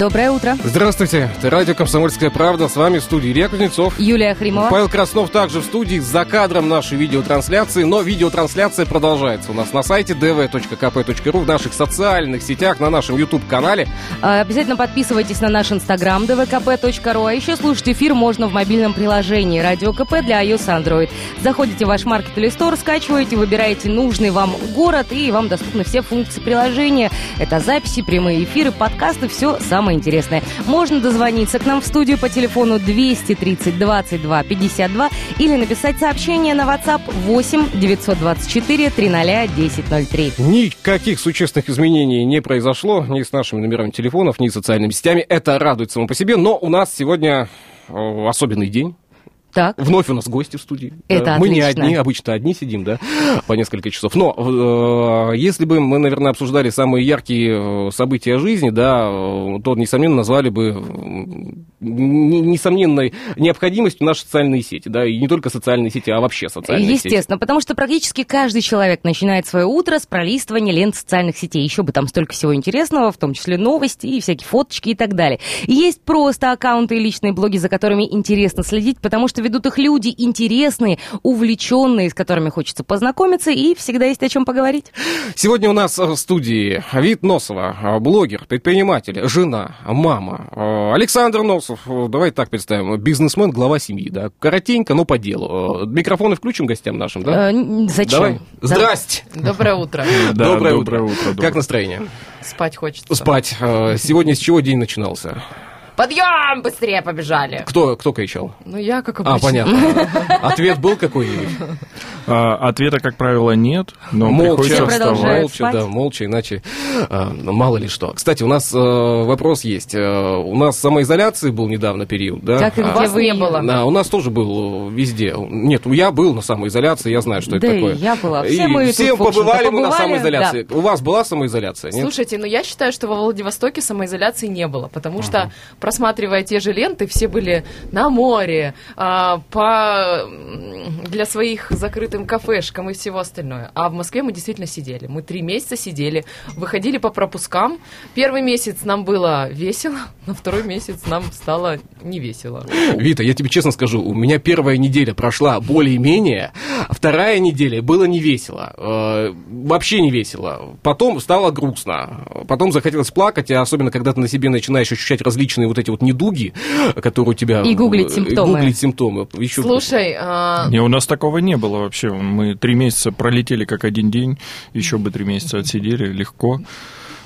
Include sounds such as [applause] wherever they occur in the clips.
Доброе утро. Здравствуйте, это радио «Комсомольская правда». С вами в студии Илья Кузнецов. Юлия Хримова. Павел Краснов также в студии за кадром нашей видеотрансляции. Но видеотрансляция продолжается у нас на сайте dv.kp.ru, в наших социальных сетях, на нашем YouTube-канале. А, Обязательно подписывайтесь на наш инстаграм dvkp.ru, а еще слушать эфир можно в мобильном приложении Радио КП для iOS Android. Заходите в ваш маркет или стор, скачиваете, выбираете нужный вам город, и вам доступны все функции приложения. Это записи, прямые эфиры, подкасты, все самое интересное. Можно дозвониться к нам в студию по телефону 230 22 52 или написать сообщение на WhatsApp 8 924 300 1003. Никаких существенных изменений не произошло ни с нашими номерами телефонов, ни с социальными сетями. Это радует само по себе. Но у нас сегодня э, особенный день. Так. Вновь у нас гости в студии. Это Да, Мы не одни, обычно одни сидим, да, по несколько часов. Но э, если бы мы, наверное, обсуждали самые яркие э, события жизни, да, э, то, несомненно, назвали бы не- несомненной необходимостью наши социальные сети, да, и не только социальные сети, а вообще социальные сети. Естественно, потому что практически каждый человек начинает свое утро с пролистывания лент социальных сетей. Еще бы там столько всего интересного, в том числе новости и всякие фоточки и так далее. И есть просто аккаунты и личные блоги, за которыми интересно следить, потому что ведут их люди интересные, увлеченные, с которыми хочется познакомиться, и всегда есть о чем поговорить. Сегодня у нас э, в студии Вит Носова, э, блогер, предприниматель, жена, мама. Э, Александр Носов, э, давай так представим, бизнесмен, глава семьи, да. Коротенько, но по делу. Микрофоны включим гостям нашим, да? Э, зачем? Давай. Да. Здрасте. Доброе утро. [laughs] Да, доброе, доброе утро. утро, Как настроение? Спать хочется. Спать. Сегодня с чего день начинался? Подъем! Быстрее побежали. Кто, кто кричал? Ну, я, как обычно. А, понятно. [laughs] Ответ был какой-нибудь? А, ответа, как правило, нет, но молча, приходится вставать. молча, спать. да, молча, иначе э, мало ли что. Кстати, у нас э, вопрос есть. Э, у нас самоизоляции был недавно период, да? Как и А, Вас не было. Да, у нас тоже был э, везде. Нет, я был на самоизоляции, я знаю, что Да это такое. я была. Все И мы все побывали мы на самоизоляции. У вас была самоизоляция, нет? Слушайте, ну я считаю, что во Владивостоке самоизоляции не было, потому что, просматривая те же ленты, все были на море, а, по, для своих закрытым кафешкам и всего остальное. А в Москве мы действительно сидели. Мы три месяца сидели, выходили по пропускам. Первый месяц нам было весело, [laughs] на второй месяц нам стало не весело. Вита, я тебе честно скажу, у меня первая неделя прошла более-менее, а вторая неделя было не весело. Э, вообще не весело. Потом стало грустно. Потом захотелось плакать, а особенно когда ты на себе начинаешь ощущать различные вот эти вот недуги, которые у тебя... И гуглить э, симптомы. Гуглить симптомы. Еще Слушай, а, Не, у нас такого не было вообще. Мы три месяца пролетели как один день, еще бы три месяца отсидели, легко.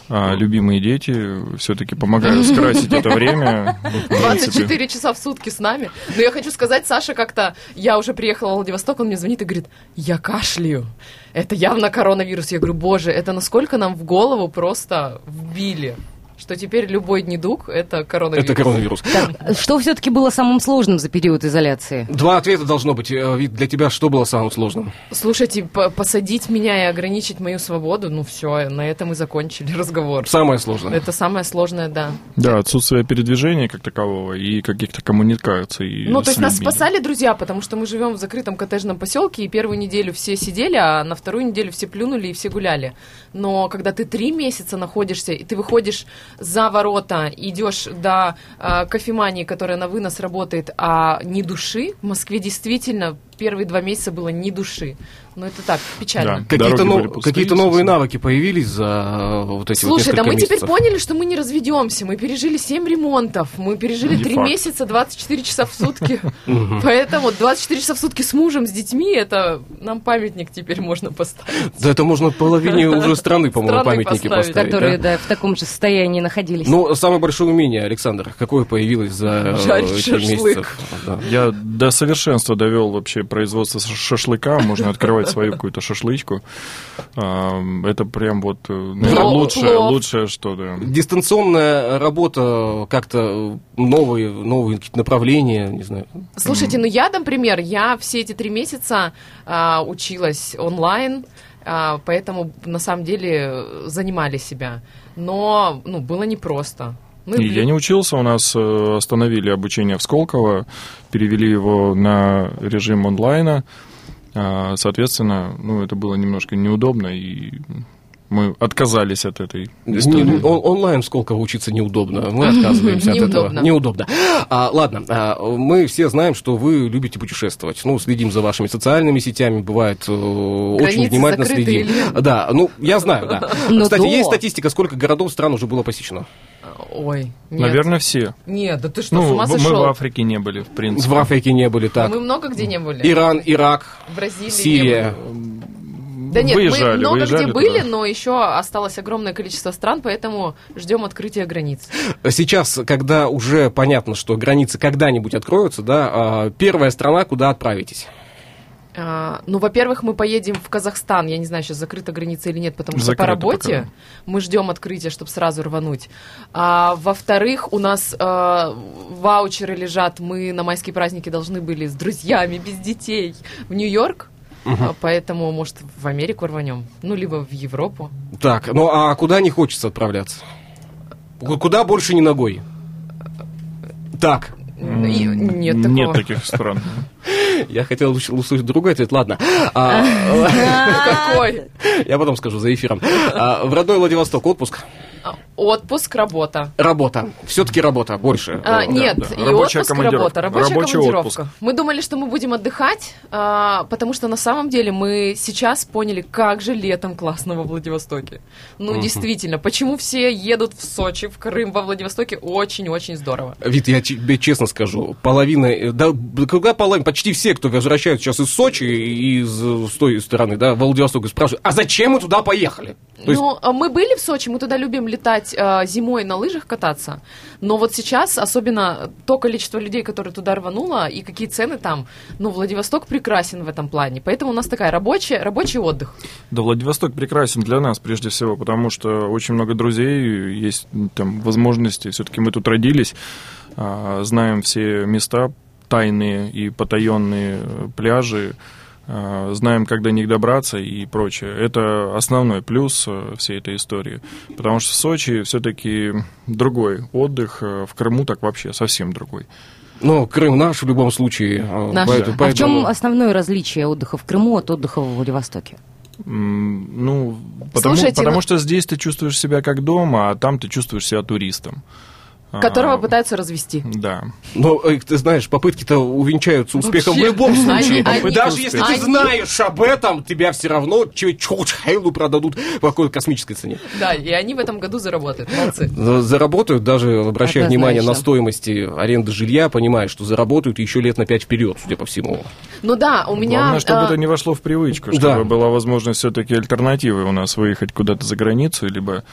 А любимые дети все-таки помогают [laughs] скрасить это время. Ну, в принципе. 24 часа в сутки с нами. Но я хочу сказать, Саша как-то... Я уже приехала в Владивосток, он мне звонит и говорит, я кашляю. Это явно коронавирус. Я говорю, боже, это насколько нам в голову просто вбили, что теперь любой недуг — это коронавирус. Это коронавирус. Так, что все-таки было самым сложным за период изоляции? Два ответа должно быть. Э, для тебя что было самым сложным? Слушайте, по- посадить меня и ограничить мою свободу, ну все, на этом и закончили [laughs] разговор. Самое сложное. Это самое сложное, да. Да, отсутствие передвижения как такового и каких-то коммуникаций. Ну, то есть нас спасали друзья, потому что мы живем в закрытом коттеджном поселке, и первую неделю все сидели, а на вторую неделю все плюнули и все гуляли. Но когда ты три месяца находишься, и ты выходишь за ворота, идешь до э, кофемании, которая на вынос работает, а не души, в Москве действительно первые два месяца было не души. Но это так, печально. Да. Какие-то, пустые, какие-то новые навыки появились за э, вот эти вот Слушай, да несколько мы теперь месяцев? поняли, что мы не разведемся. Мы пережили 7 ремонтов, мы пережили Не 3 факт. месяца, 24 часа в сутки. [laughs] Поэтому 24 часа в сутки с мужем, с детьми, это нам памятник теперь можно поставить. Да это можно половине [laughs] уже страны, по-моему, памятники поставить. которые да? да, в таком же состоянии находились. Ну, самое большое умение, Александр, какое появилось за э, эти? Да. Я до совершенства довел вообще производства шашлыка, можно открывать свою какую-то шашлычку. А, это прям вот э, наверное, лучшее, лучшее что-то. Дистанционная работа, как-то новые, новые какие-то направления, не знаю. Слушайте, ну я, например, я все эти три месяца а, училась онлайн, а, поэтому на самом деле занимали себя. Но ну, было непросто. Ну, и я не учился, у нас э, остановили обучение в Сколково, перевели его на режим онлайна. А, соответственно, ну, это было немножко неудобно, и мы отказались от этой истории. онлайн сколько учиться неудобно. Мы [laughs] отказываемся от этого. Неудобно. А, ладно, а, мы все знаем, что вы любите путешествовать. Ну, следим за вашими социальными сетями, бывает, э, очень внимательно следим. Да, ну, я знаю, да. [laughs] Ну Кстати, есть статистика, сколько городов, стран уже было посещено? Ой, нет. Наверное, все. Нет, да ты что, ну, с ума сошел? Мы в Африке не были, в принципе. В Африке не были, так. Мы много где не были. Иран, Ирак, Бразилия Сирия. Да нет, выезжали, мы много выезжали где были, туда. но еще осталось огромное количество стран, поэтому ждем открытия границ. Сейчас, когда уже понятно, что границы когда-нибудь откроются, да, а, первая страна, куда отправитесь? А, ну, во-первых, мы поедем в Казахстан. Я не знаю, сейчас закрыта граница или нет, потому что Закрыто по работе пока. мы ждем открытия, чтобы сразу рвануть. А, во-вторых, у нас а, ваучеры лежат. Мы на майские праздники должны были с друзьями, без детей в Нью-Йорк. Угу. Поэтому, может, в Америку рванем. Ну, либо в Европу. Так, ну а куда не хочется отправляться? Куда больше не ногой? Так. Нет такого. Нет таких стран. [laughs] Я хотел услышать другой ответ, ладно. А, [laughs] [laughs] Какой? Я потом скажу за эфиром. А, в родной Владивосток отпуск? Отпуск, работа. Работа. Все-таки работа больше. А, нет, да, да. и рабочая отпуск, работа. Рабочая Рабочий командировка. Отпуск. Мы думали, что мы будем отдыхать, а, потому что на самом деле мы сейчас поняли, как же летом классно во Владивостоке. Ну, угу. действительно, почему все едут в Сочи, в Крым, во Владивостоке, очень-очень здорово. Вид, я тебе честно скажу, половина, э, да, когда половина, почти все, кто возвращаются сейчас из Сочи, из с той стороны, да, Владивостока, спрашивают, а зачем мы туда поехали? То есть... Ну, а мы были в Сочи, мы туда любим летать э, зимой на лыжах кататься, но вот сейчас, особенно то количество людей, которые туда рвануло, и какие цены там, ну, Владивосток прекрасен в этом плане, поэтому у нас такая рабочая, рабочий отдых. Да, Владивосток прекрасен для нас, прежде всего, потому что очень много друзей, есть там возможности, все-таки мы тут родились, э, знаем все места тайные и потаенные пляжи, знаем, как до них добраться и прочее. Это основной плюс э, всей этой истории. Потому что в Сочи все-таки другой отдых, э, в Крыму так вообще совсем другой. Ну, Крым наш в любом случае. Наш. Поэтому, а в чем основное различие отдыха в Крыму от отдыха в Владивостоке? Ну, потому, Слушайте, потому ну... что здесь ты чувствуешь себя как дома, а там ты чувствуешь себя туристом. Которого а, пытаются развести. Да. Но, э, ты знаешь, попытки-то увенчаются успехом Вообще, в любом случае. Они, они, Даже если они... ты знаешь об этом, тебя все равно Чоучхейлу продадут по какой-то космической цене. Да, и они в этом году заработают. Молодцы. Заработают, даже обращая внимание на стоимости аренды жилья, понимая, что заработают еще лет на пять вперед, судя по всему. Ну да, у меня... Главное, чтобы а... это не вошло в привычку, чтобы да. была возможность все-таки альтернативы у нас выехать куда-то за границу, либо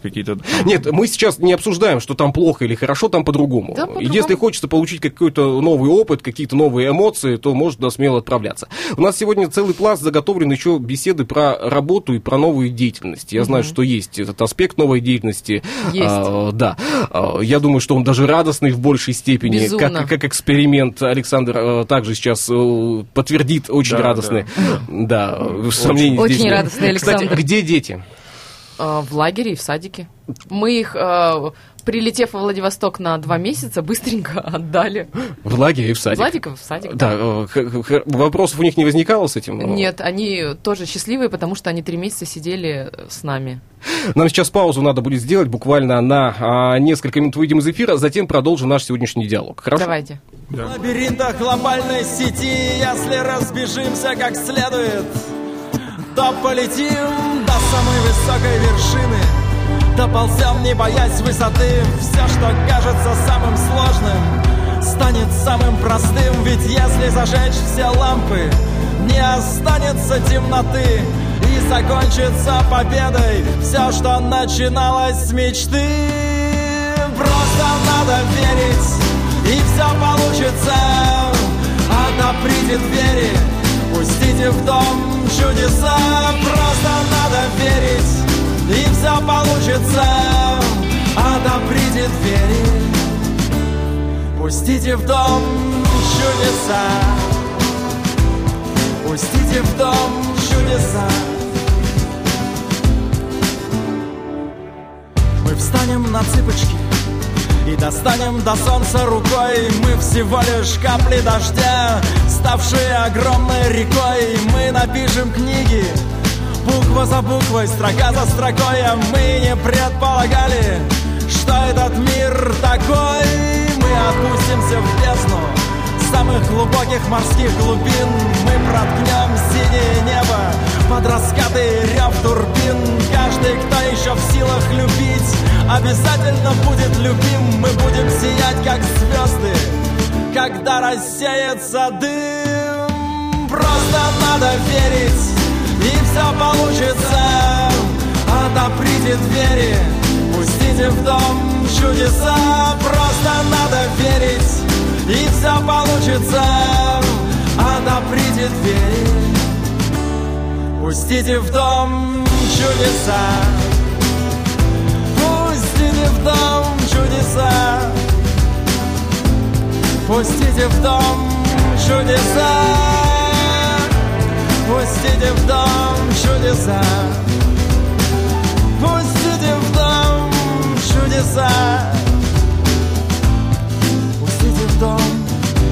какие-то... Нет, мы сейчас не обсуждаем, что там плохо или хорошо, там по-другому. Да, по Если хочется получить какой-то новый опыт, какие-то новые эмоции, то можно смело отправляться. У нас сегодня целый пласт заготовлен еще беседы про работу и про новые деятельности. Я угу. знаю, что есть этот аспект новой деятельности. Есть. А, да. А, я думаю, что он даже радостный в большей степени, как, как эксперимент. Александр а, также сейчас а, подтвердит очень да, радостный. Да, да очень, очень радостный Александр. Кстати, где дети? Э, в лагере и в садике. Мы их, э, прилетев во Владивосток на два месяца, быстренько [laughs] отдали. В лагере и в садик? В лагере и в садик. Да, э, вопросов у них не возникало с этим? Нет, они тоже счастливые, потому что они три месяца сидели с нами. Нам сейчас паузу надо будет сделать, буквально на а, несколько минут выйдем из эфира, затем продолжим наш сегодняшний диалог. Хорошо? Давайте. Да. В лабиринтах глобальной сети, если разбежимся как следует, то полетим самой высокой вершины. Доползем, не боясь высоты Все, что кажется самым сложным Станет самым простым. Ведь если зажечь все лампы Не останется темноты. И закончится победой Все, что начиналось с мечты. Просто надо верить И все получится. Отоприте двери Пустите в дом чудеса, просто надо верить, и все получится. Отоприте двери, пустите в дом чудеса. Пустите в дом чудеса. Мы встанем на цыпочки и достанем до солнца рукой Мы всего лишь капли дождя, ставшие огромной рекой. Мы напишем книги, буква за буквой, строка за строкой А мы не предполагали, что этот мир такой. Мы опустимся в бездну самых глубоких морских глубин. Мы проткнем синее небо под раскаты рев турбин. Каждый, кто еще в силах любить, обязательно будет любим. Мы будем сиять, как звезды, когда рассеется дым Просто надо верить, и все получится Отоприте двери, пустите в дом чудеса Просто надо верить и все получится. Отоприте двери, пустите в дом чудеса. Пустите в дом чудеса. Пустите в дом чудеса. Пустите в дом чудеса. Пустите в дом чудеса дом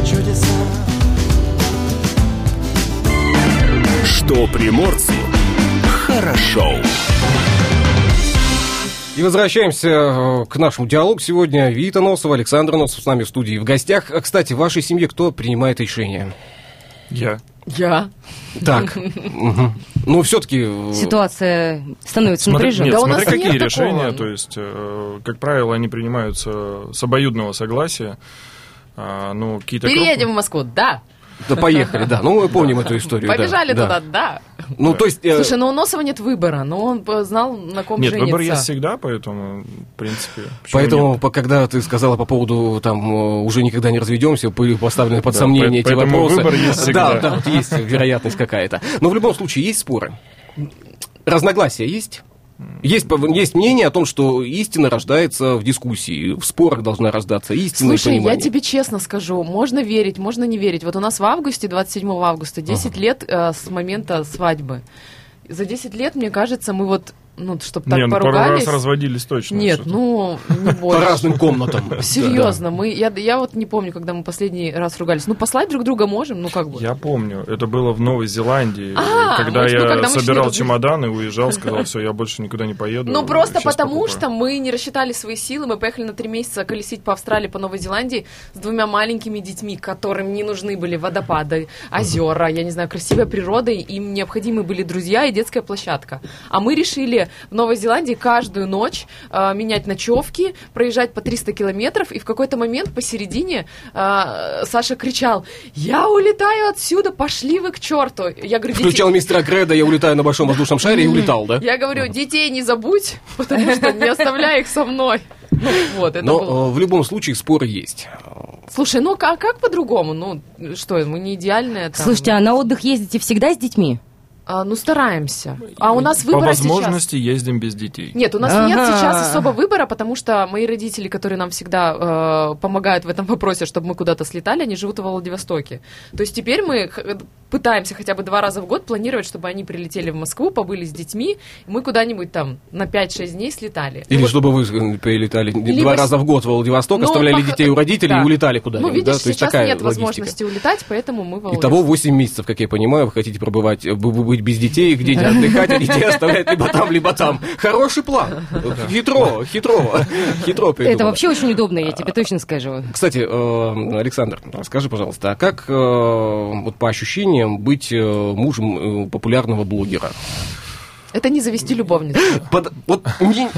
чудеса. Что приморцу хорошо. И возвращаемся э, к нашему диалогу сегодня. Вита Носова, Александр Носов с нами в студии в гостях. А, кстати, в вашей семье кто принимает решения? Я. Я. Так. [laughs] Угу. Ну, все-таки... Э, Ситуация становится Смотри, напряженной. нет, Да у смотри, нас какие нет решения. такого. То есть, э, как правило, они принимаются с обоюдного согласия. А, ну, какие-то Переедем крупные- в Москву, да. Да поехали, да. Ну, мы помним эту историю. Побежали да. туда, да. Ну, то есть... э, Слушай, ну у Носова нет выбора, но он знал, на ком Нет, женится. выбор есть всегда, поэтому, в принципе... Поэтому, нет? по- когда ты сказала по поводу там э, уже никогда не разведемся, были поставлены под сомнение эти вопросы. выбор есть всегда. Да, да, есть вероятность какая-то. Но в любом случае есть споры. Разногласия есть? Есть, есть мнение о том, что истина рождается в дискуссии, в спорах должна рождаться истина Слушай, и я понимание. тебе честно скажу, можно верить, можно не верить. Вот у нас в августе, 27 августа, 10 лет э, с момента свадьбы. За 10 лет, мне кажется, мы вот, ну, чтобы так Не, ну, пару поругались... раз разводились точно. Нет, ну, не По больше. разным комнатам. Серьезно, мы, я, я вот не помню, когда мы последний раз ругались. Ну, послать друг друга можем, ну, как бы. Я помню, это было в Новой Зеландии, А, когда может, ну, я когда собирал шли, чемоданы, уезжал, сказал, все, я больше никуда не поеду. Ну, просто потому, покупаю». что мы не рассчитали свои силы. Мы поехали на три месяца колесить по Австралии, по Новой Зеландии с двумя маленькими детьми, которым не нужны были водопады, озера, я не знаю, красивая природа. Им необходимы были друзья и детская площадка. А мы решили в Новой Зеландии каждую ночь э, менять ночевки, проезжать по 300 километров. И в какой-то момент посередине э, Саша кричал, я улетаю отсюда, пошли вы к черту. Я говорю, «Дети- Включал мистера Креда, я улетаю на большом воздушном шаре и улетал, да? я говорю, детей не забудь, потому что не оставляй их со мной. Ну, вот, это было. Но э, в любом случае споры есть. Слушай, ну а как по-другому? Ну, что, мы не идеальные там. Слушайте, а на отдых ездите всегда с детьми? А, ну, стараемся. А у нас По выбора возможности ездим без детей. сейчас... Нет, у нас нет Ага. сейчас особо выбора, потому что мои родители, которые нам всегда э, помогают в этом вопросе, чтобы мы куда-то слетали, они живут в Владивостоке. То есть теперь мы пытаемся хотя бы два раза в год планировать, чтобы они прилетели в Москву, побыли с детьми, и мы куда-нибудь там на 5-6 дней слетали. Или Ну, вот чтобы вы э, прилетали Либо два раза в год в Владивосток, Ну, оставляли пох- детей у родителей да. и улетали куда-нибудь. Ну, видишь, да? То есть сейчас такая нет логистика. возможности улетать, поэтому мы в Итого 8 месяцев, как я понимаю, вы хотите пробывать, э, быть без детей, где-то [laughs] отдыхать, а детей оставлять либо там, либо там. Хороший план. [laughs] Хитро, хитро, хитро Это придумано. вообще очень удобно, я тебе точно скажу. Кстати, э, Александр, скажи, пожалуйста, а как вот по ощущениям быть э, мужем э, популярного блогера? Это не завести любовницу. [gasps] Под- вот не-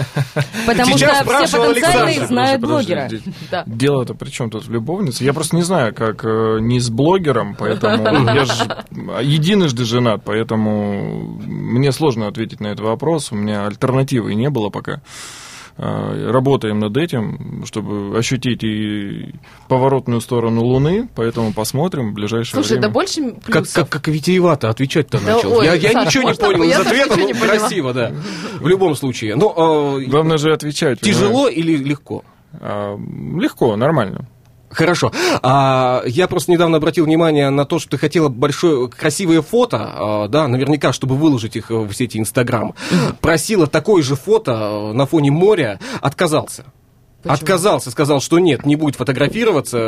Потому Сейчас что все потенциальные Александр. знают Подожди, блогера. подожди. Да. Дело-то при чем тут в любовнице? Я просто не знаю, как э, не с блогером, поэтому [laughs] я же единожды женат, поэтому мне сложно ответить на этот вопрос. У меня альтернативы не было пока. Э, работаем над этим, чтобы ощутить и поворотную сторону Луны, поэтому посмотрим в ближайшее Слушай, время. да больше Как, плюсов. как, как витиевато отвечать-то Да, начал. ой, я я Саш, ничего не понял из ответа, но поняла. красиво, да. В любом случае. Но э, Главное же отвечать. тяжело или легко? А, легко, нормально. Хорошо. А, я просто недавно обратил внимание на то, что ты хотела большое, красивые фото, а, да, наверняка, чтобы выложить их в сети Инстаграм. Просила такое же фото э, на фоне моря, отказался. Почему? Отказался, сказал, что нет, не будет фотографироваться,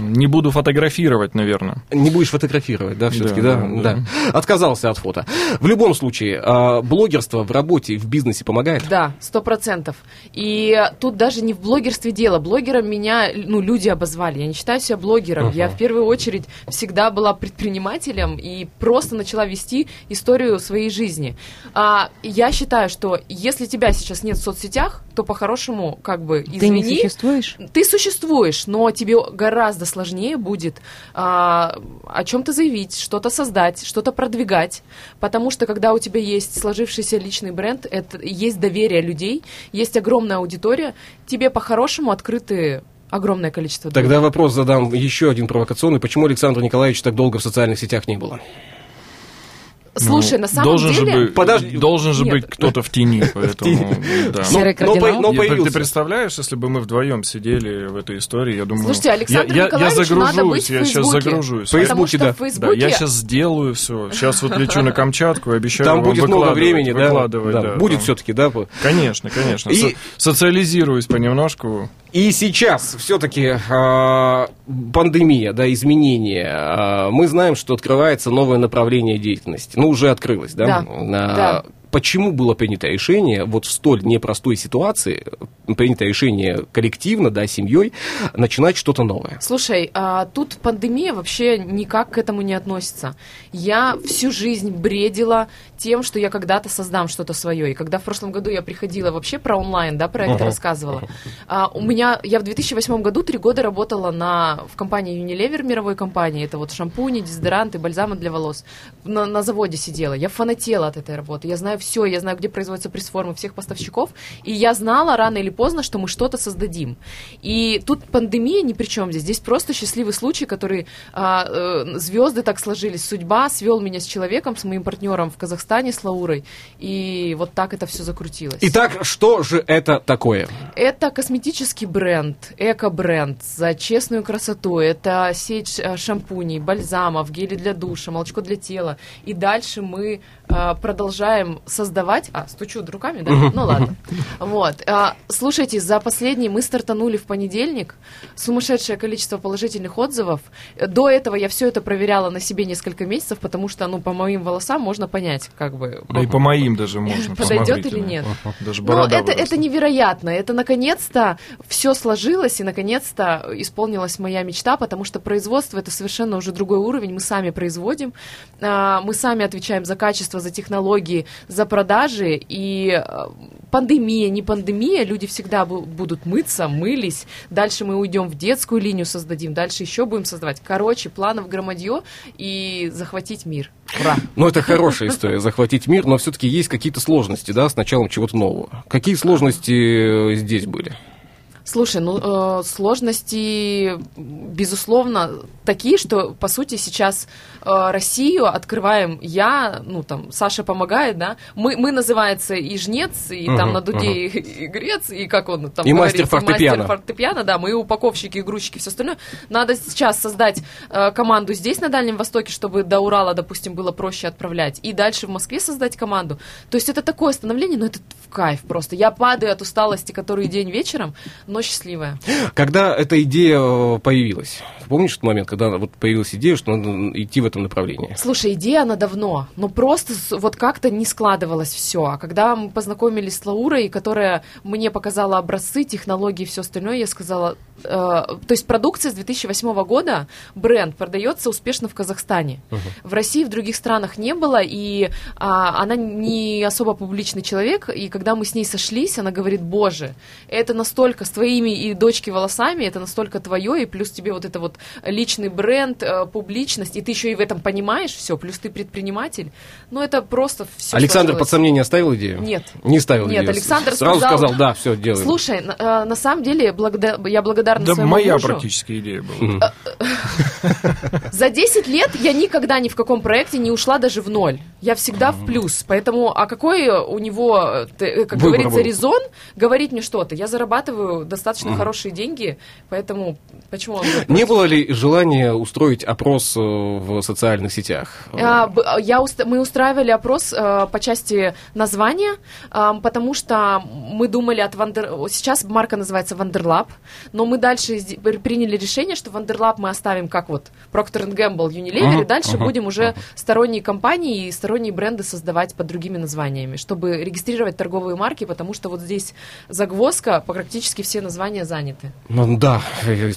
Не буду фотографировать, наверное. не будешь фотографировать, да, все-таки, Да, да, да, да. Отказался от фото. В любом случае, а, блогерство в работе, в бизнесе помогает? Да, сто процентов. И тут даже не в блогерстве дело. Блогером меня, ну, люди обозвали. Я не считаю себя блогером. Я в первую очередь всегда была предпринимателем и просто начала вести историю своей жизни. А, я считаю, что если тебя сейчас нет в соцсетях, то по-хорошему, как бы, извини, Ты не существуешь? ты существуешь, но тебе гораздо сложнее будет а, о чем-то заявить, что-то создать, что-то продвигать, потому что когда у тебя есть сложившийся личный бренд, это есть доверие людей, есть огромная аудитория, тебе по-хорошему открыты огромное количество дверей. Тогда вопрос задам еще один провокационный. Почему Александра Николаевича так долго в социальных сетях не было? Слушай, Ну, на самом должен деле... Же быть, Подожди. Должен же Нет. быть кто-то в тени, [laughs] поэтому... да. Серый но, кардинал? но Я-. Ты представляешь, если бы мы вдвоем сидели в этой истории, я думаю... Слушайте, Александру я, я, я Николаевичу надо быть загружусь, в я сейчас загружусь. Фейсбуке, да. в Да, Фейсбуке... я сейчас сделаю все. Сейчас вот лечу на Камчатку и обещаю Там вам будет много времени, да? выкладывать, Да, да, будет все-таки, да? Конечно, конечно. И- Со- социализируюсь понемножку. И сейчас все-таки пандемия, да, изменения. а, мы знаем, что открывается новое направление деятельности. Ну, уже открылось, да? Да, А, да. Почему было принято решение вот в столь непростой ситуации, принято решение коллективно, да, семьей, начинать что-то новое? Слушай, а, тут пандемия вообще никак к этому не относится. Я всю жизнь бредила тем, что я когда-то создам что-то свое. И когда в прошлом году я приходила вообще про онлайн, да, проект Ага. рассказывала, а, у меня, я в 2008 году три года работала на, в компании Unilever, мировой компании, это вот шампуни, дезодоранты, бальзамы для волос. На, на заводе сидела, я фанатела от этой работы, я знаю все, я знаю, где производятся пресс-формы всех поставщиков, и я знала рано или поздно, что мы что-то создадим. И тут пандемия ни при чем здесь. Здесь просто счастливый случай, который а, э, звезды так сложились. Судьба свел меня с человеком, с моим партнером в Казахстане, с Лаурой. И вот так это все закрутилось. Итак, что же это такое? Это косметический бренд, эко-бренд за честную красоту. Это сеть э, шампуней, бальзамов, гели для душа, молочко для тела. И дальше мы э, продолжаем создавать... А, стучу руками, да? Ну ладно. Вот. А, Слушайте, за последний мы стартанули в понедельник. Сумасшедшее количество положительных отзывов. До этого я все это проверяла на себе несколько месяцев, потому что, ну, по моим волосам можно понять, как бы... Да и по моим даже можно. [laughs] Подойдет или нет? Даже Ну, борода это, это невероятно. Это наконец-то все сложилось, и наконец-то исполнилась моя мечта, потому что производство это совершенно уже другой уровень. Мы сами производим, а, мы сами отвечаем за качество, за технологии, за продажи. И а, пандемия, не пандемия, люди всегда бу- будут мыться, мылись. Дальше мы уйдем в детскую линию, создадим, дальше еще будем создавать. Короче, планов громадье и захватить мир. Ура! Ну, это хорошая история, захватить мир, но все-таки есть какие-то сложности, да, с началом чего-то нового. Какие сложности э, здесь были? Слушай, ну э, сложности, безусловно, такие, что по сути сейчас э, Россию открываем я, ну там Саша помогает, да. Мы, мы называется и жнец, и там Мгм, на дуде и, и грец, и как он там И говорит, мастер и фортепиано. мастер фортепиано, да, мы упаковщики, игрушечки, все остальное. Надо сейчас создать э, команду здесь на Дальнем Востоке, чтобы до Урала, допустим, было проще отправлять, и дальше в Москве создать команду. То есть это такое становление, но это в кайф просто. Я падаю от усталости, который день вечером, но счастливая. Когда эта идея э, появилась? Помнишь тот момент, когда вот появилась идея, что надо идти в этом направлении? Слушай, идея она давно, но просто вот как-то не складывалось все. А когда мы познакомились с Лаурой, которая мне показала образцы, технологии и все остальное, я сказала, э, то есть продукция с 2008 года, бренд продается успешно в Казахстане. В России, в других странах не было, и а, она не особо публичный человек, и когда мы с ней сошлись, она говорит, боже, это настолько с твоими и дочки волосами, это настолько твое, и плюс тебе вот это вот личный бренд, э, публичность, и ты еще и в этом понимаешь все, плюс ты предприниматель. Ну, это просто все Александр под сомнение ставил идею? Нет. Не ставил Нет, идею. Александр Сразу сказал- сказал, да, все, делаем. Слушай, на, э, на самом деле, благодар- я благодарна Да своему моя мужу. практически идея была. За 10 лет я никогда ни в каком проекте не ушла даже в ноль. Я всегда в плюс. Поэтому, а какой у него, э, как говорится, резон говорить мне что-то? Я зарабатываю достаточно хорошие деньги, поэтому почему он... будет Не было ли желания устроить опрос э, в социальных сетях? А, а, я мы устраивали опрос э, по части названия, а, потому что мы думали от Wonder... Сейчас марка называется Wonderlab, но мы дальше приняли решение, что Wonderlab мы оставим как вот Procter Gamble, Unilever, Мгм, и дальше ага, будем уже сторонние компании и сторонние бренды создавать под другими названиями, чтобы регистрировать торговые марки, потому что вот здесь загвоздка, практически все названия заняты. Ну, да,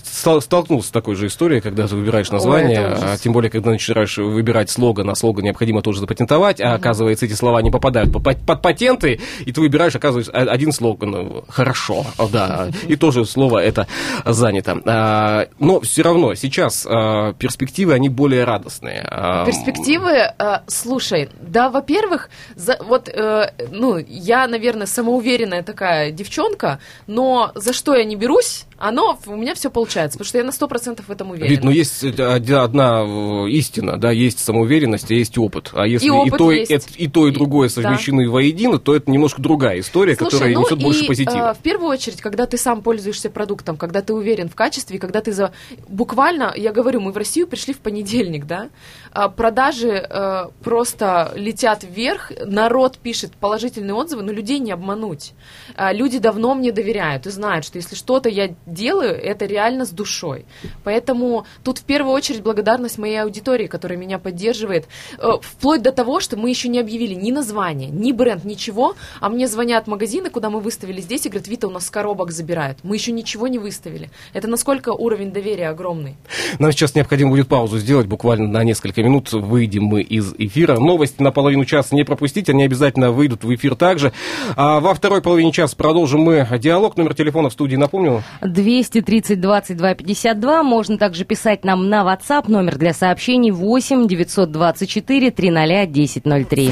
стал- столкнулся с такой же историей, когда ты выбираешь Ой, название, ужас. а тем более, когда начинаешь выбирать слоган, а слоган необходимо тоже запатентовать, а оказывается, эти слова не попадают под, патенты, и ты выбираешь, оказывается, один слоган. Хорошо, да, и тоже слово это занято. А, Но все равно сейчас а, перспективы, они более радостные. А, Перспективы, слушай, да, во-первых, за- вот, э, ну, я, наверное, самоуверенная такая девчонка, но за что я не берусь, оно у меня все получается, потому что я на сто процентов в этом уверена. Вид, ну есть э, од- одна э, истина, да, есть самоуверенность, а есть опыт. А если и, опыт то, есть. эт- и то, и другое Да. совмещены воедино, то это немножко другая история, Слушай, которая ну несет больше и, позитива. э, в первую очередь, когда ты сам пользуешься продуктом, когда ты уверен в качестве, и когда ты за... Буквально, я говорю, мы в Россию пришли в понедельник, да? А, Продажи э, просто летят вверх, народ пишет положительные отзывы, но людей не обмануть. А, Люди давно мне доверяют и знают, что если что-то я делаю, это реально с душой. Поэтому тут в первую очередь благодарность моей аудитории, которая меня поддерживает, э, вплоть до того, что мы еще не объявили ни название, ни бренд, ничего, а мне звонят магазины, куда мы выставили здесь, и говорят, Вита, у нас коробок забирают. Мы еще ничего не выставили. Это насколько уровень доверия огромный. Нам сейчас необходимо будет паузу сделать, буквально на несколько минут выйдем мы из эфира. Новости на половину часа не пропустить, они обязательно выйдут в эфир также. А во второй половине часа продолжим мы диалог. Номер телефона в студии напомню. 230 22 52. Можно также писать нам на WhatsApp. Номер для сообщений 8 924 300 1003.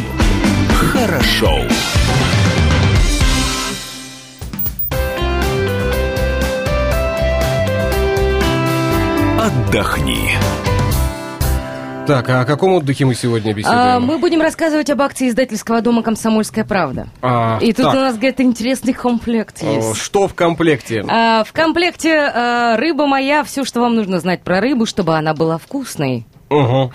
Хорошо. Отдохни. Так, а о каком отдыхе мы сегодня беседуем? А, мы будем рассказывать об акции издательского дома «Комсомольская правда». А, И тут так, у нас, говорит, интересный комплект есть. Что в комплекте? А, в комплекте а, рыба моя, все, что вам нужно знать про рыбу, чтобы она была вкусной. Угу.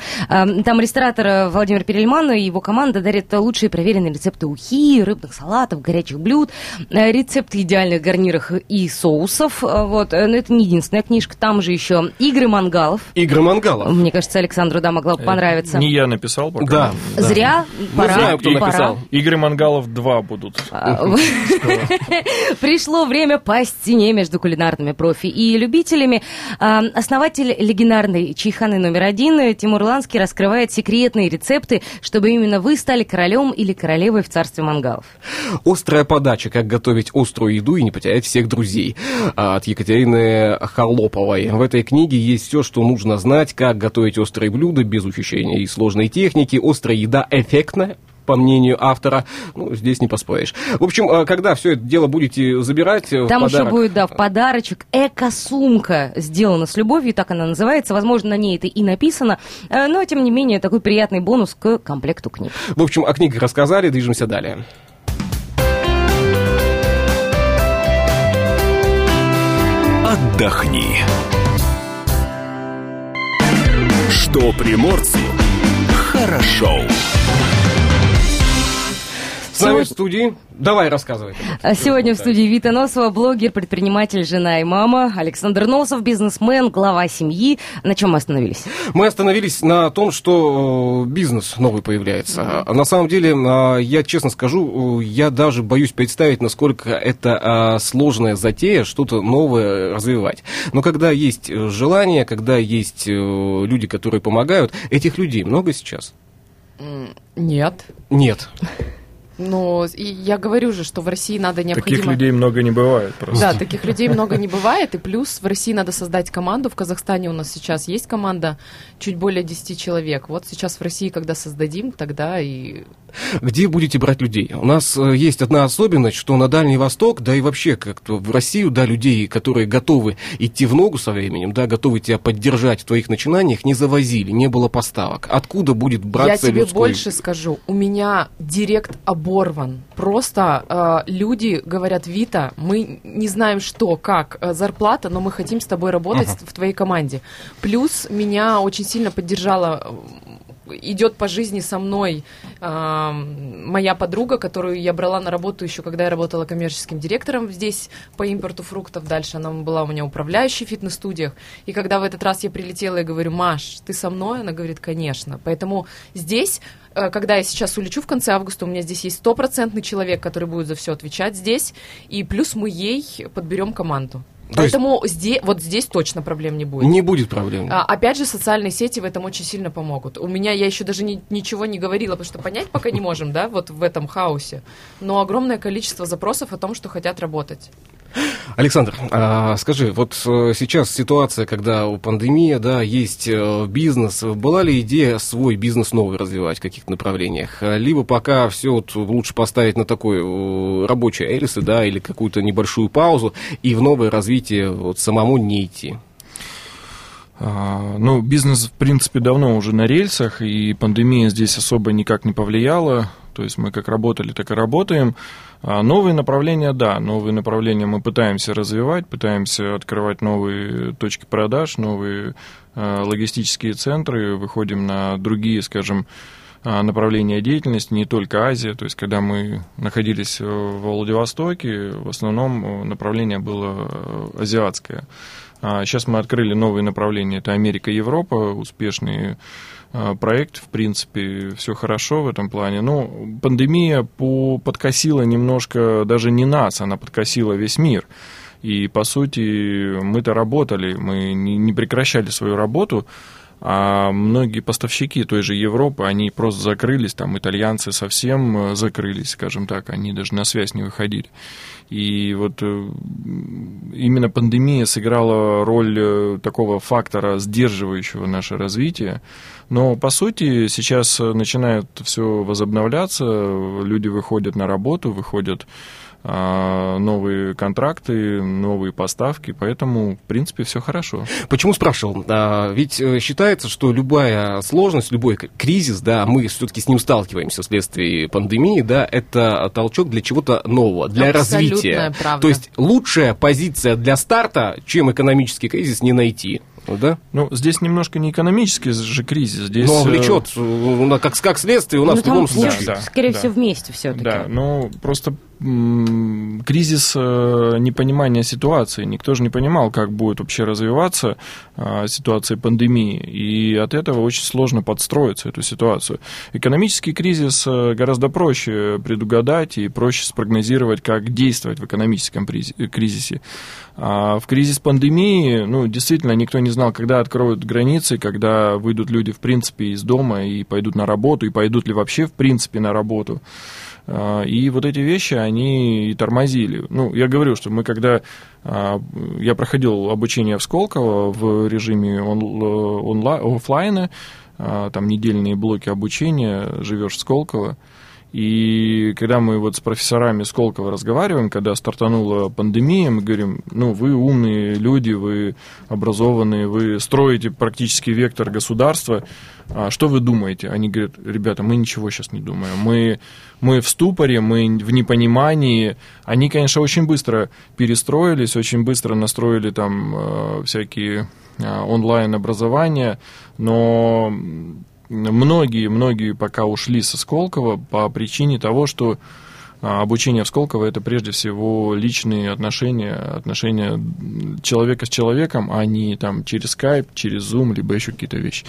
Там ресторатор э, Владимир Перельман и его команда дарят лучшие проверенные рецепты ухи, рыбных салатов, горячих блюд, э, рецепты идеальных гарниров и соусов. А, Вот. э, Но это не единственная книжка. Там же еще игры мангалов. Игры мангалов. Мне кажется, Александру, да, могла бы понравиться. Не я написал пока. Да. Зря, Мы пора, знаем, кто пора. написал. Игры мангалов 2 будут. А, [laughs] Пришло время по стене между кулинарными профи и любителями. Основатель легендарной чайханы номер один Тимур Ланский раскрывает секретные рецепты, чтобы именно вы стали королем или королевой в царстве мангалов. Острая подача, как готовить острую еду и не потерять всех друзей. А, От Екатерины Холоповой. В этой книге есть все, что нужно знать, как готовить острые блюда без ухищрения и сложной техники. Острая еда эффектная, по мнению автора, ну, здесь не поспоришь. В общем, а, когда все это дело будете забирать э, в Там еще подарок, будет, да, в подарочек эко-сумка, сделана с любовью, так она называется. Возможно, на ней это и написано, э, но, тем не менее, такой приятный бонус к комплекту книг. В общем, о книгах рассказали, движемся далее. Отдохни. Что приморцу хорошо. С нами в студии. Давай, рассказывай. А Сегодня в студии Вита Носова, блогер, предприниматель, жена и мама. Александр Носов, бизнесмен, глава семьи. На чем мы остановились? Мы остановились на том, что э, бизнес новый появляется. А На самом деле, а, я честно скажу, э, я даже боюсь представить, насколько это сложная затея, что-то новое развивать. Но когда есть э, желание, когда есть э, люди, которые помогают, этих людей много сейчас? Нет. Нет. И я говорю же, что в России надо необходимо... Таких людей много не бывает просто. Да, таких людей много не бывает, и плюс в России надо создать команду. В Казахстане у нас сейчас есть команда чуть более 10 человек. Вот сейчас в России, когда создадим, тогда и... Где будете брать людей? У нас э, есть одна особенность, что на Дальний Восток, да и вообще как-то в Россию, да, людей, которые готовы идти в ногу со временем, да, готовы тебя поддержать в твоих начинаниях, не завозили, не было поставок. Откуда будет браться Я тебе людской- больше скажу. У меня директ оборван. Просто э, люди говорят, Вита, мы не знаем что, как, э, зарплата, но мы хотим с тобой работать в твоей команде. Плюс меня очень сильно поддержала э, идет по жизни со мной э, моя подруга, которую я брала на работу еще, когда я работала коммерческим директором здесь по импорту фруктов. Дальше она была у меня управляющей в фитнес-студиях. И когда в этот раз я прилетела и говорю, Маш, ты со мной? Она говорит, конечно. Поэтому здесь э, когда я сейчас улечу в конце августа, у меня здесь есть стопроцентный человек, который будет за все отвечать здесь, и плюс мы ей подберем команду. То есть- Поэтому здесь, вот здесь точно проблем не будет. Не будет проблем. А, опять же, социальные сети в этом очень сильно помогут. У меня, я еще даже ни- ничего не говорила, потому что понять пока не можем, да, вот в этом хаосе. Но огромное количество запросов о том, что хотят работать. Александр, а, скажи, вот э, сейчас ситуация, когда у пандемия, да, есть э, бизнес, была ли идея свой бизнес новый развивать в каких-то направлениях? Либо пока все вот лучше поставить на такой э, рабочий рельсы, да, или какую-то небольшую паузу, и в новое развитие вот самому не идти? А, Ну, бизнес, в принципе, давно уже на рельсах, и пандемия здесь особо никак не повлияла. То есть мы как работали, так и работаем. А новые направления, да, новые направления мы пытаемся развивать, пытаемся открывать новые точки продаж, новые а, логистические центры, выходим на другие, скажем, а, направления деятельности, не только Азия. То есть, когда мы находились э, в Владивостоке, в основном э, направление было э, азиатское. А Сейчас мы открыли новые направления. Это Америка и Европа, успешный а, проект, в принципе, все хорошо в этом плане. Но пандемия по- подкосила немножко даже не нас, она подкосила весь мир. И, по сути, мы-то работали, мы не прекращали свою работу, а многие поставщики той же Европы, они просто закрылись, там итальянцы совсем э, закрылись, скажем так, они даже на связь не выходили. И вот э, именно пандемия сыграла роль э, такого фактора, сдерживающего наше развитие. Но, по сути, сейчас начинает все возобновляться, люди выходят на работу, выходят новые контракты, новые поставки, поэтому, в принципе, все хорошо. Почему спрашивал? А, ведь э, считается, что любая сложность, любой кризис, да, мы все-таки с ним сталкиваемся вследствие пандемии, да, это толчок для чего-то нового, для Абсолютная развития. правда. То есть лучшая позиция для старта, чем экономический кризис, не найти. Да? Ну, здесь немножко не экономический же кризис, здесь... Но э, влечет, э, как, как следствие, у нас Ну, в любом там случае. лучше, Да, скорее да. всего, вместе все-таки. Да, ну просто кризис э, непонимания ситуации. Никто же не понимал, как будет вообще развиваться а, ситуация пандемии. И от этого очень сложно подстроиться эту ситуацию. Экономический кризис э, гораздо проще предугадать и проще спрогнозировать, как действовать в экономическом э, кризисе. А в кризис пандемии, ну, действительно, никто не знал, когда откроют границы, когда выйдут люди, в принципе, из дома и пойдут на работу, и пойдут ли вообще, в принципе, на работу. А, И вот эти вещи, они и тормозили. Ну, я говорю, что мы когда... а, Я проходил обучение в Сколково в режиме он, онла- оффлайна, а, там недельные блоки обучения, живешь в Сколково, и когда мы вот с профессорами Сколково разговариваем, когда стартанула пандемия, мы говорим, ну, вы умные люди, вы образованные, вы строите практически вектор государства, а что вы думаете? Они говорят, ребята, мы ничего сейчас не думаем, мы, мы в ступоре, мы в непонимании. Они, конечно, очень быстро перестроились, очень быстро настроили там э, всякие э, онлайн-образования, но многие-многие пока ушли со Сколково по причине того, что обучение в Сколково это прежде всего личные отношения, отношения человека с человеком, а не там через Skype, через Zoom, либо еще какие-то вещи.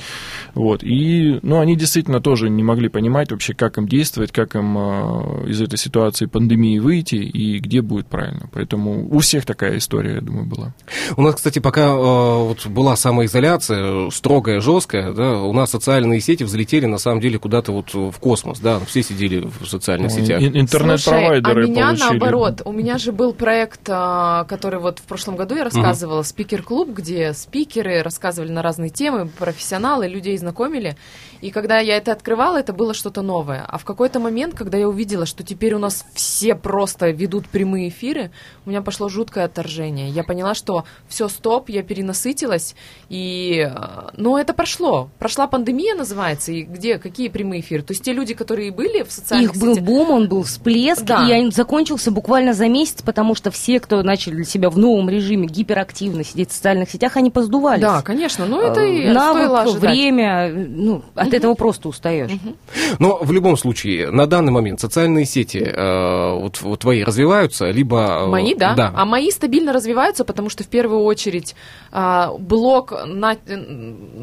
Вот. И, ну, они действительно тоже не могли понимать вообще, как им действовать, как им э, из этой ситуации пандемии выйти и где будет правильно. Поэтому у всех такая история, я думаю, была. У нас, кстати, пока э, вот была самоизоляция, строгая, жесткая, да, у нас социальные сети взлетели, на самом деле, куда-то вот в космос, да, все сидели в социальных сетях. ин- Слушай, а меня получили. наоборот. У меня же был проект, а, который вот в прошлом году я рассказывала, спикер-клуб, где спикеры рассказывали на разные темы, профессионалы, людей знакомили. И когда я это открывала, это было что-то новое. А в какой-то момент, когда я увидела, что теперь у нас все просто ведут прямые эфиры, у меня пошло жуткое отторжение. Я поняла, что все, стоп, я перенасытилась. И, э, но это прошло. Прошла пандемия, называется. И где, какие прямые эфиры? То есть те люди, которые были в социальных Их был сетях- бум, он был всплеск, Да. и он закончился буквально за месяц, потому что все, кто начали для себя в новом режиме гиперактивно сидеть в социальных сетях, они поздувались. Да, конечно. Ну, это и Э, Навык, стоило ожидать. время, ну, от этого просто устаешь. Но в любом случае, на данный момент социальные сети э, вот, вот твои развиваются, либо... э, Мои, да? Да. А мои стабильно развиваются, потому что в первую очередь а, блог на-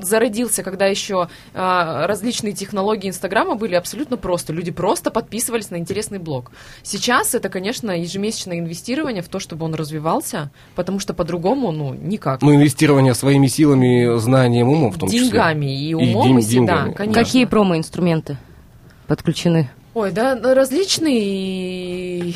зародился, когда еще а, различные технологии Инстаграма были абсолютно просто. Люди просто подписывались на интересный блог. Сейчас это, конечно, ежемесячное инвестирование в то, чтобы он развивался, потому что по-другому, ну, никак. Ну, инвестирование своими силами, знанием, умом в том числе. деньгами и И умом, и, си- да, деньгами. конечно. Какие промо-инструменты подключены? Ой, да, различные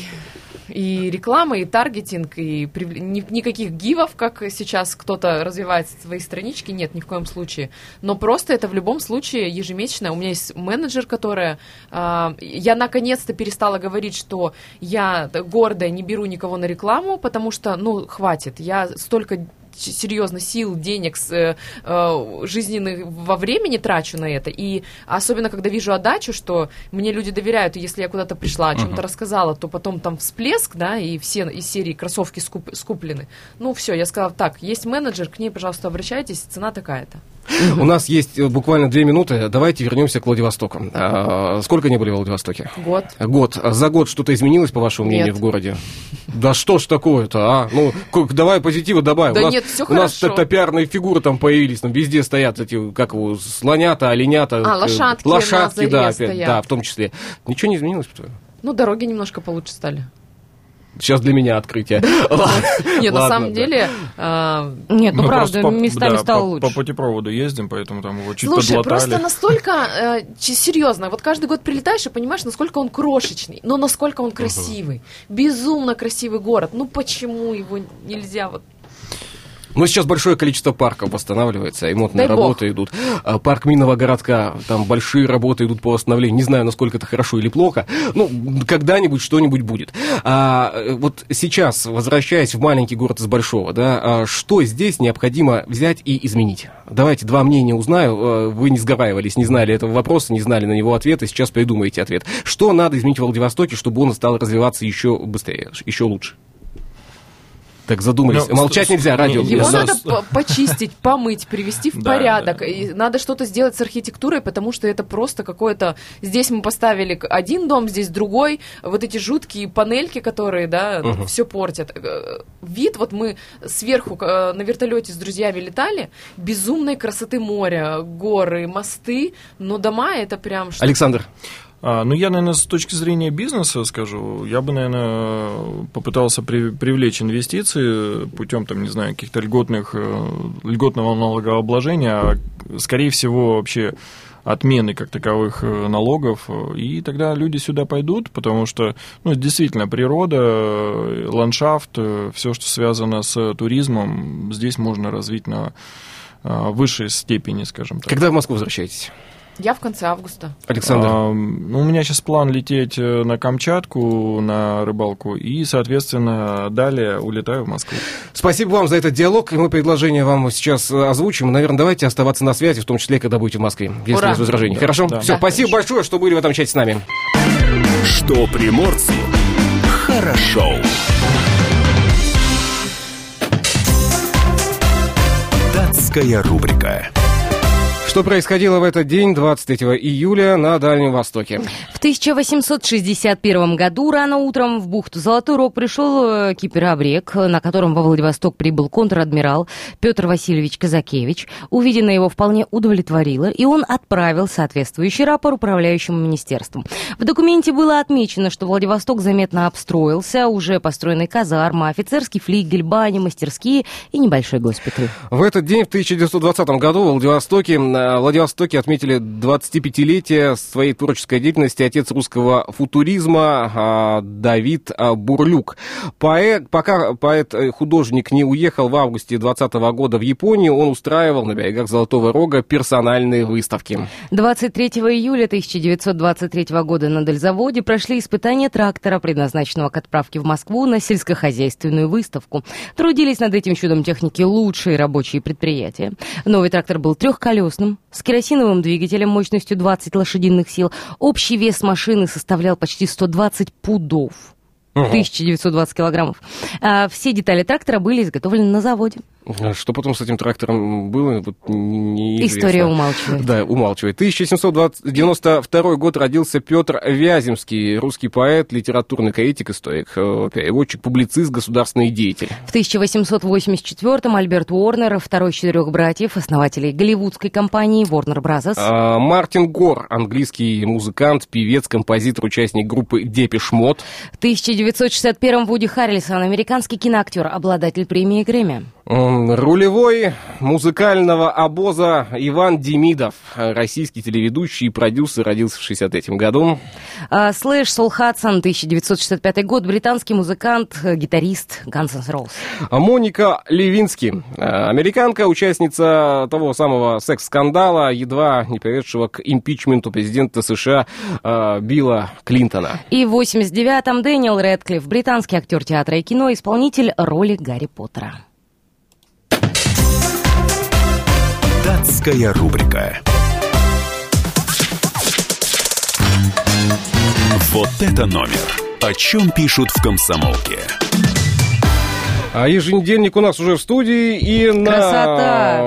и, реклама, и таргетинг, и привл- ни- никаких гивов, как сейчас кто-то развивает свои странички, нет, ни в коем случае. Но просто это в любом случае ежемесячно. У меня есть менеджер, которая... а, я наконец-то перестала говорить, что я гордая, не беру никого на рекламу, потому что, ну, хватит. Я столько серьезно сил, денег, с, э, э, жизненных во времени трачу на это. И особенно, когда вижу отдачу, что мне люди доверяют, и если я куда-то пришла, о чем-то рассказала, то потом там всплеск, да, и все из серии кроссовки скуп- скуплены. Ну, все, я сказала, так, есть менеджер, к ней, пожалуйста, обращайтесь, цена такая-то. У нас есть э, буквально две минуты. Давайте вернемся к Владивостоку. А, Сколько не были в Владивостоке? Год. Год. А За год что-то изменилось, по вашему мнению, Нет. в городе? Да что ж такое-то, а? Ну, давай позитива добавим. Да у нас, нет, всё У нас хорошо. топиарные фигуры там появились, там везде стоят эти, как его, слонята, оленята. А, э, лошадки Лошадки, да, опять, да, в том числе. Ничего не изменилось, по-твоему? Ну, дороги немножко получше стали. Сейчас для меня открытие. [laughs] Нет, на самом деле... а, Нет, ну Мы правда, местами стало лучше. По путепроводу ездим, поэтому там его чуть Слушай, просто настолько э, серьезно. Вот каждый год прилетаешь и понимаешь, насколько он крошечный, но насколько он красивый. Безумно красивый город. Ну почему его нельзя вот Ну, сейчас большое количество парков восстанавливается, ремонтные Дай бог. работы идут. А, Парк Минного городка, там большие работы идут по восстановлению. Не знаю, насколько это хорошо или плохо. Ну, когда-нибудь что-нибудь будет. А, э, вот сейчас, возвращаясь в маленький город из большого, да, а, что здесь необходимо взять и изменить? Давайте два мнения узнаю. Э, Вы не сговаривались, не знали этого вопроса, не знали на него ответа, сейчас придумаете ответ. Что надо изменить в Владивостоке, чтобы он стал развиваться еще быстрее, еще лучше? Так задумались. Ну, Молчать с- нельзя, радио. Его за- надо по- почистить, помыть, привести в Да, порядок. да. И надо что-то сделать с архитектурой, потому что это просто какое-то... Здесь мы поставили один дом, здесь другой. Вот эти жуткие панельки, которые, да, все портят. Э, Вид, вот мы сверху э, на вертолете с друзьями летали, безумной красоты моря, горы, мосты, но дома это прям... Александр, ну, я, наверное, с точки зрения бизнеса скажу, я бы, наверное, попытался при- привлечь инвестиции путем, там, не знаю, каких-то льготных, э, льготного налогообложения, а, скорее всего, вообще отмены как таковых э, налогов, и тогда люди сюда пойдут, потому что, ну, действительно, природа, э, ландшафт, все, что связано с туризмом, здесь можно развить на э, высшей степени, скажем так. когда в Москву возвращаетесь? Я в конце августа. Александр. А, ну, у меня сейчас план лететь э, на Камчатку на рыбалку и, соответственно, далее улетаю в Москву. Спасибо вам за этот диалог. И мы предложение вам сейчас э, озвучим. Наверное, давайте оставаться на связи, в том числе, когда будете в Москве, если Ура. нет возражений. Да, Хорошо? да. Все, Да. спасибо большое, что были в этом чате с нами. Что приморцу хорошо. Датская рубрика. Что происходило в этот день, 23 июля, на Дальнем Востоке? В 1861 году рано утром в бухту Золотой Рог пришел э, кипер-обрек, на котором во Владивосток прибыл контр-адмирал Петр Васильевич Казакевич. Увиденное его вполне удовлетворило, и он отправил соответствующий рапорт управляющему министерству. В документе было отмечено, что Владивосток заметно обстроился, уже построены казармы, офицерский флигель, бани, мастерские и небольшой госпиталь. В этот день, в 1920 году, в Владивостоке Владивостоке отметили 25-летие своей творческой деятельности отец русского футуризма а, Давид а, Бурлюк. Поэт, пока поэт-художник не уехал в августе 2020 года в Японию, он устраивал на берегах Золотого Рога персональные выставки. 23 июля 1923 года на Дальзаводе прошли испытания трактора, предназначенного к отправке в Москву на сельскохозяйственную выставку. Трудились над этим чудом техники лучшие рабочие предприятия. Новый трактор был трехколесным, с керосиновым двигателем мощностью 20 лошадиных сил. Общий вес машины составлял почти 120 пудов. 1920 килограммов. А все детали трактора были изготовлены на заводе. А что потом с этим трактором было, вот неизвестно. История умалчивает. Да, умалчивает. 1792 год родился Петр Вяземский, русский поэт, литературный критик, историк, э, переводчик, публицист, государственный деятель. В 1884-м Альберт Уорнер, второй из четырех братьев, основателей голливудской компании Warner Bros. А, Мартин Гор, английский музыкант, певец, композитор, участник группы Depeche Mode. В 1961-м Вуди Харрельсон, американский киноактер, обладатель премии Грэмми. Рулевой музыкального обоза Иван Демидов, российский телеведущий и продюсер, родился в 63 году. А, Слэш Сол Хадсон, 1965 год, британский музыкант, гитарист Guns N' Roses. Моника Левински, а, американка, участница того самого секс-скандала, едва не приведшего к импичменту президента США а, Билла Клинтона. И в 89-м Дэниел Рэдклифф, британский актер театра и кино, исполнитель роли Гарри Поттера. Датская рубрика. Вот это номер. О чем пишут в комсомолке. А еженедельник у нас уже в студии и Красота.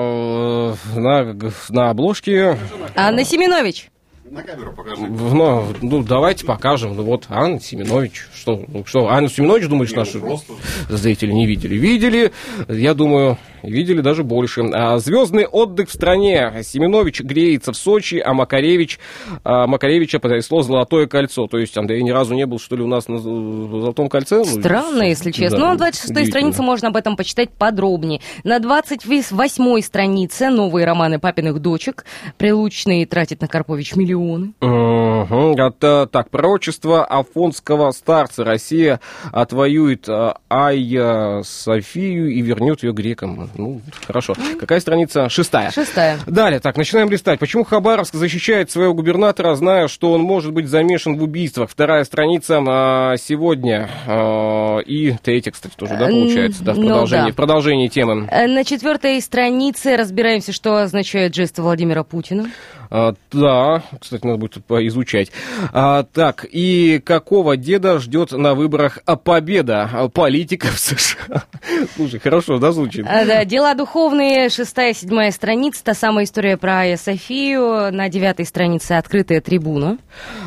на, на, на обложке... Анна Семенович. На камеру покажи. Ну, ну, давайте покажем. Ну, вот Анна Семенович. Что, ну, что Анна Семенович, думаешь, наши просто. зрители не видели? Видели, я думаю, видели даже больше. А, звездный отдых в стране. Семенович греется в Сочи, а Макаревич, а, Макаревича потрясло золотое кольцо. То есть Андрей ни разу не был, что ли, у нас на золотом кольце? Ну, Странно, если честно. да, Ну, на 26-й удивительно. странице можно об этом почитать подробнее. На 28-й странице новые романы папиных дочек. Прилучные тратит на Карпович миллионы. Мгм. Это, так, пророчество Афонского старца. Россия отвоюет а, Айя Софию и вернет ее грекам. Ну, хорошо. Какая страница? Шестая. Шестая. Далее, так, начинаем листать. Почему Хабаровск защищает своего губернатора, зная, что он может быть замешан в убийствах? Вторая страница а, сегодня. а, и третья, кстати, тоже, да, получается? Да, в Ну, продолжении, да. в продолжении темы. Э, На четвертой странице разбираемся, что означает жесты Владимира Путина. А, да, кстати, надо будет изучать. А, так, и какого деда ждет на выборах победа а, политиков США? [laughs] Слушай, хорошо, да, звучит? А, да, дела духовные, шестая, седьмая страница, та самая история про Айя Софию. На девятой странице открытая трибуна.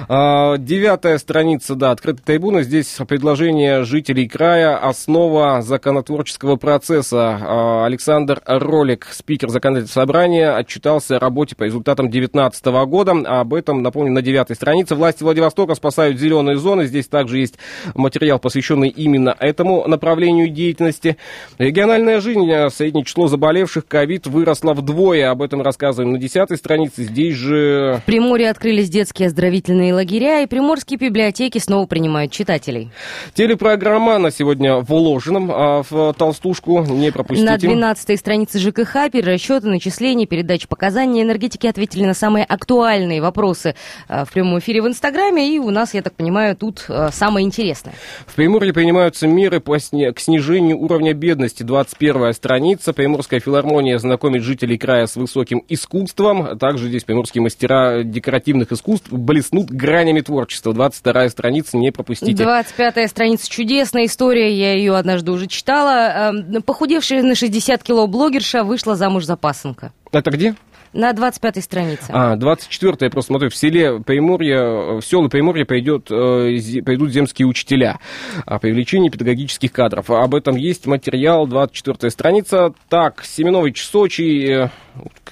А, Девятая страница, да, открытая трибуна. Здесь предложение жителей края, основа законотворческого процесса. Александр Ролик, спикер законодательного собрания, отчитался о работе по результатам 2019 года. Об этом, напомню, на девятой странице. Власти Владивостока спасают зеленые зоны. Здесь также есть материал, посвященный именно этому направлению деятельности. Региональная жизнь. а, Среднее число заболевших ковид выросло вдвое. Об этом рассказываем на десятой странице. Здесь же В Приморье открылись детские оздоровительные лагеря, и приморские библиотеки снова принимают читателей. Телепрограмма на сегодня вложена а, в толстушку, не пропустите. На 12 странице ЖКХ перерасчеты, начисления, передачи показаний энергетики ответили на самые актуальные вопросы э, в прямом эфире в Инстаграме, и у нас, я так понимаю, тут э, самое интересное. В Приморье принимаются меры по сни- к снижению уровня бедности. 21 страница. Приморская филармония знакомит жителей края с высоким искусством. Также здесь приморские мастера декоративных искусств блеснут гранями творчества. 22 страница, не пропустите. 25 страница чудесная история, я ее однажды уже читала. Э, Похудевшая на 60 кило блогерша вышла замуж за пасынка. Это где? На 25-й странице. А, 24 я просто смотрю, в селе Приморье, в село Приморье пойдет, э, пойдут земские учителя о привлечении педагогических кадров. Об этом есть материал, 24 страница. Так, Семенович Сочи, э,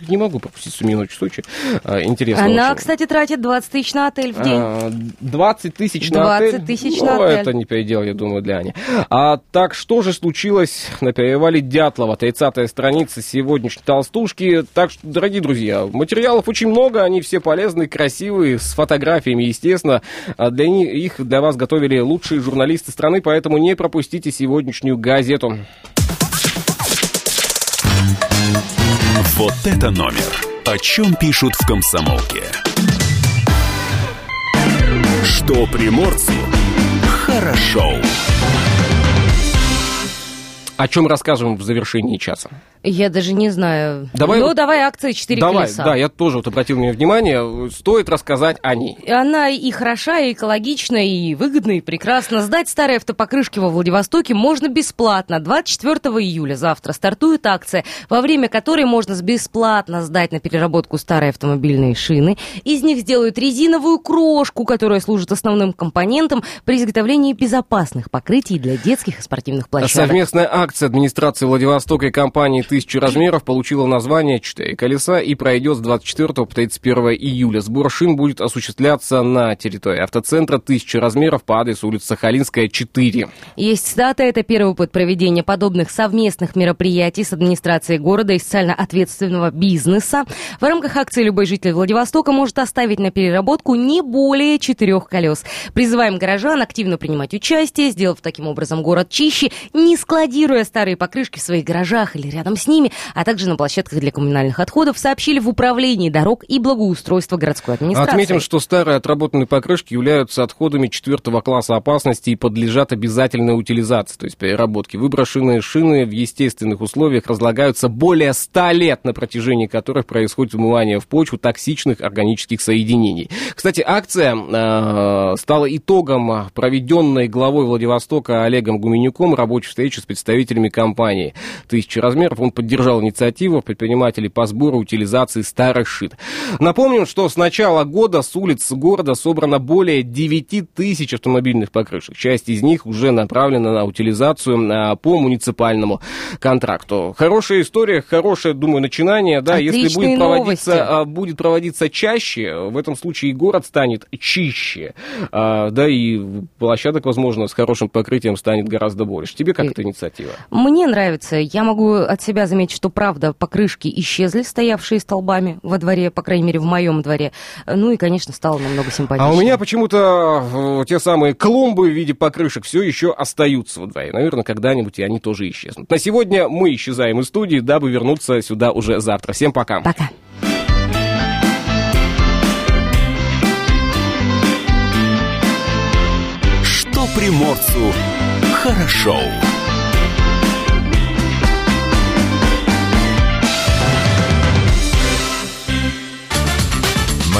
не могу пропустить Семенович Сочи, А, интересно Она, очень. кстати, тратит 20 тысяч на отель в день. А, 20 тысяч на 20 отель. тысяч ну, на отель. это не передел, я думаю, для Ани. А так, что же случилось на перевале Дятлова? 30 страница сегодняшней толстушки. Так что, дорогие друзья, материалов очень много, они все полезные, красивые, с фотографиями, естественно. А Для них, их для вас готовили лучшие журналисты страны, поэтому не пропустите сегодняшнюю газету. Вот это номер. О чем пишут в комсомолке. Что приморцу хорошо. О чем расскажем в завершении часа? Я даже не знаю. Давай ну, вот- давай акция 4 Давай, колеса. да, я тоже вот обратил нее внимание. Стоит рассказать о ней. Она и хороша, и экологична, и выгодна, и прекрасна. Сдать старые автопокрышки во Владивостоке можно бесплатно. 24 июля завтра стартует акция, во время которой можно бесплатно сдать на переработку старые автомобильные шины. Из них сделают резиновую крошку, которая служит основным компонентом при изготовлении безопасных покрытий для детских и спортивных площадок. Совместная акция администрации Владивостока и компании «Тысячи размеров» получила название «Четыре колеса» и пройдет с 24 по 31 июля. Сбор шин будет осуществляться на территории автоцентра «Тысячи размеров» по адресу улица Сахалинская, 4. Есть дата, это первый опыт проведения подобных совместных мероприятий с администрацией города и социально ответственного бизнеса. В рамках акции любой житель Владивостока может оставить на переработку не более четырех колес. Призываем горожан активно принимать участие, сделав таким образом город чище, не складируя старые покрышки в своих гаражах или рядом ними, а также на площадках для коммунальных отходов, сообщили в управлении дорог и благоустройства городской администрации. Отметим, что старые отработанные покрышки являются отходами четвертого класса опасности и подлежат обязательной утилизации, то есть переработке. Выброшенные шины в естественных условиях разлагаются более 100 лет, на протяжении которых происходит вымывание в почву токсичных органических соединений. Кстати, акция э, стала итогом проведенной главой Владивостока Олегом Гуменюком рабочей встречи с представителями компании «Тысячи размеров». Он поддержал инициативу предпринимателей по сбору и утилизации старых шин. Напомним, что с начала года с улиц города собрано более 9 тысяч автомобильных покрышек. Часть из них уже направлена на утилизацию а, по муниципальному контракту. Хорошая история, хорошее, думаю, начинание. Да, если Отличные будет проводиться, новости. а, будет проводиться чаще, в этом случае и город станет чище. А, Да, и площадок, возможно, с хорошим покрытием станет гораздо больше. Тебе как эта инициатива? Мне нравится. Я могу от себя заметить, что правда покрышки исчезли, стоявшие столбами во дворе, по крайней мере, в моем дворе. Ну и, конечно, стало намного симпатичнее. А у меня почему-то э, те самые клумбы в виде покрышек все еще остаются во дворе. Наверное, когда-нибудь и они тоже исчезнут. На сегодня мы исчезаем из студии, дабы вернуться сюда уже завтра. Всем пока. Пока. Что приморцу хорошо.